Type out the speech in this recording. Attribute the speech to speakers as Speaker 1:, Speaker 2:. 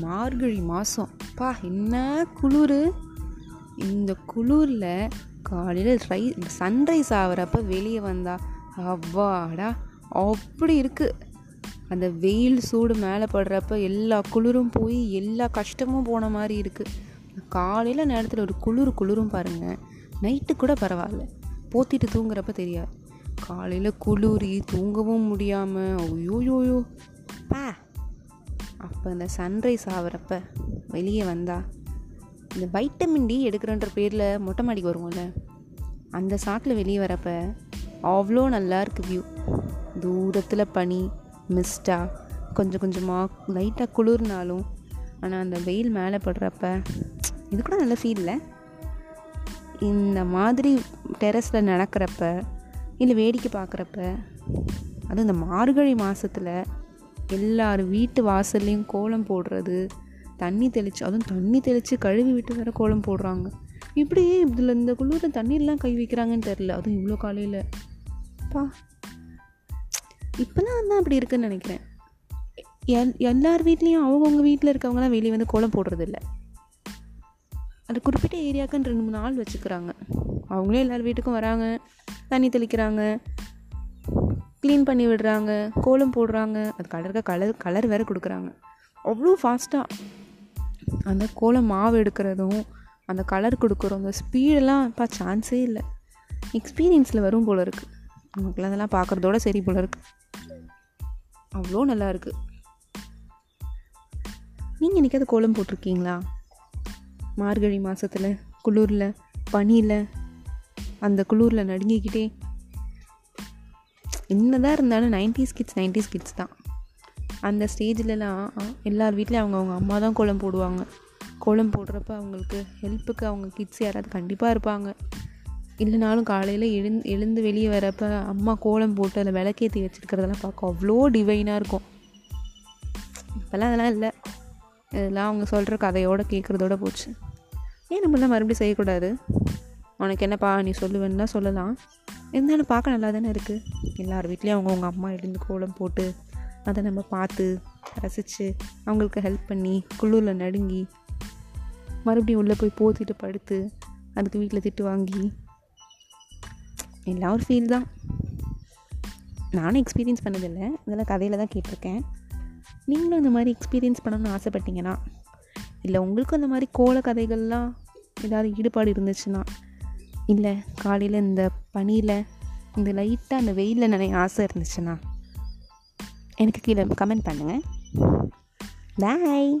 Speaker 1: மார்கழி மாதம் பா என்ன குளிர்? இந்த குளிரில் காலையில் ரை சன்ரைஸ் ஆகிறப்ப வெளியே வந்தா அவ்வாடா அப்படி இருக்குது அந்த வெயில் சூடு மேலே படுறப்ப எல்லா குளிரும் போய் எல்லா கஷ்டமும் போன மாதிரி இருக்குது காலையில் நேரத்தில் ஒரு குளிர் குளிரும் பாருங்கள் நைட்டு கூட பரவாயில்ல. போத்திட்டு தூங்குறப்ப தெரியாது. காலையில் குளிரி தூங்கவும் முடியாமல் ஐயோயோயோ பா அப்போ இந்த சன்ரைஸ் ஆகிறப்ப வெளியே வந்தா இந்த வைட்டமின் டி எடுக்கிறன்ற பேரில் மொட்டை மாடிக்கு வருவோம்ல அந்த சாக்கில் வெளியே வரப்ப அவ்வளோ நல்லா இருக்குது வியூ தூரத்தில் பனி மிஸ்டாக கொஞ்சம் கொஞ்சமாக லைட்டாக குளிர்னாலும் ஆனால் அந்த வெயில் மேலே படுறப்ப இது கூட நல்ல ஃபீலில் இந்த மாதிரி டெரஸில் நடக்கிறப்ப இல்லை வேடிக்கை பார்க்குறப்ப அதுவும் இந்த மார்கழி மாதத்தில் எல்லார் வீட்டு வாசல்லையும் கோலம் போடுறது தண்ணி தெளித்து அதுவும் தண்ணி தெளித்து கழுவி விட்டு வேறு கோலம் போடுறாங்க. இப்படியே இதில் இந்த குளிரில் தண்ணியெல்லாம் கை வைக்கிறாங்கன்னு தெரில அதுவும் இவ்வளோ காலையில். பா. இப்போலாம் தான் அப்படி இருக்குன்னு நினைக்கிறேன். எல் எல்லார் வீட்லேயும் அவங்கவுங்க வீட்டில் இருக்கவங்களாம் வெளியே வந்து கோலம் போடுறதில்ல. அது குறிப்பிட்ட ஏரியாக்குன்னு ரெண்டு மூணு நாள் வச்சுக்கிறாங்க. அவங்களே எல்லார் வீட்டுக்கும் வராங்க தண்ணி தெளிக்கிறாங்க. க்ளீன் பண்ணி விடுறாங்க கோலம் போடுறாங்க. அது கலருக்கு கலர் கலர் வேறு கொடுக்குறாங்க. அவ்வளோ ஃபாஸ்ட்டாக அந்த கோலம் மாவு எடுக்கிறதும் அந்த கலர் கொடுக்குறோம் அந்த ஸ்பீடெல்லாம் இப்போ சான்ஸே இல்லை. எக்ஸ்பீரியன்ஸில் வரும் போல் இருக்குது நமக்குலாம் அதெல்லாம் பார்க்குறதோட சரி போல் இருக்குது அவ்வளோ நல்லா இருக்குது நீங்கள் இன்றைக்கி கோலம் போட்டிருக்கீங்களா? மார்கழி மாதத்தில் குளிரில் பனியில் அந்த குளிரில் நடுங்கிக்கிட்டே என்னதான் இருந்தாலும் நைன்டிஸ் கிட்ஸ் நைன்டிஸ் கிட்ஸ் தான். அந்த ஸ்டேஜ்லலாம் எல்லார் வீட்லேயும் அவங்க அவங்க அம்மா தான் கோலம் போடுவாங்க. கோலம் போடுறப்ப அவங்களுக்கு ஹெல்ப்புக்கு அவங்க கிட்ஸ் யாராவது கண்டிப்பாக இருப்பாங்க. இல்லைனாலும் காலையில் எழுந் எழுந்து வெளியே வரப்போ அம்மா கோலம் போட்டு அதில் விளக்கேற்றி வச்சுருக்கிறதெல்லாம் பார்க்க அவ்வளோ டிவைனாக இருக்கும். இப்போல்லாம் அதெல்லாம் இல்லை. இதெல்லாம் அவங்க சொல்கிற கதையோடு கேட்குறதோட போச்சு. ஏன் நம்மளாம் மறுபடியும் செய்யக்கூடாது? உனக்கு என்னப்பா நீ சொல்லுவேன்னா சொல்லலாம். இருந்தாலும் பார்க்க நல்லா தானே இருக்குது எல்லார் வீட்லேயும் அவங்கவுங்க அம்மா எழுந்து கோலம் போட்டு அதை நம்ம பார்த்து ரசித்து அவங்களுக்கு ஹெல்ப் பண்ணி குள்ளூரில் நடுங்கி மறுபடியும் உள்ளே போய் போத்திட்டு படுத்து அதுக்கு வீட்டில் திட்டு வாங்கி எல்லாம் ஒரு ஃபீல் தான். நானும் எக்ஸ்பீரியன்ஸ் பண்ணதில்லை. இதெல்லாம் கதையில் தான் கேட்டிருக்கேன். நீங்களும் இந்த மாதிரி எக்ஸ்பீரியன்ஸ் பண்ணணும்னு ஆசைப்பட்டீங்கன்னா இல்லை உங்களுக்கும் அந்த மாதிரி கோல கதைகள்லாம் ஏதாவது ஈடுபாடு இருந்துச்சுன்னா இல்லை காலையில் இந்த பனியில் இந்த லைட்டாக அந்த வெயிலில் நினைய ஆசை இருந்துச்சுன்னா எனக்கு கீழே கமெண்ட் பண்ணுங்கள் பாய்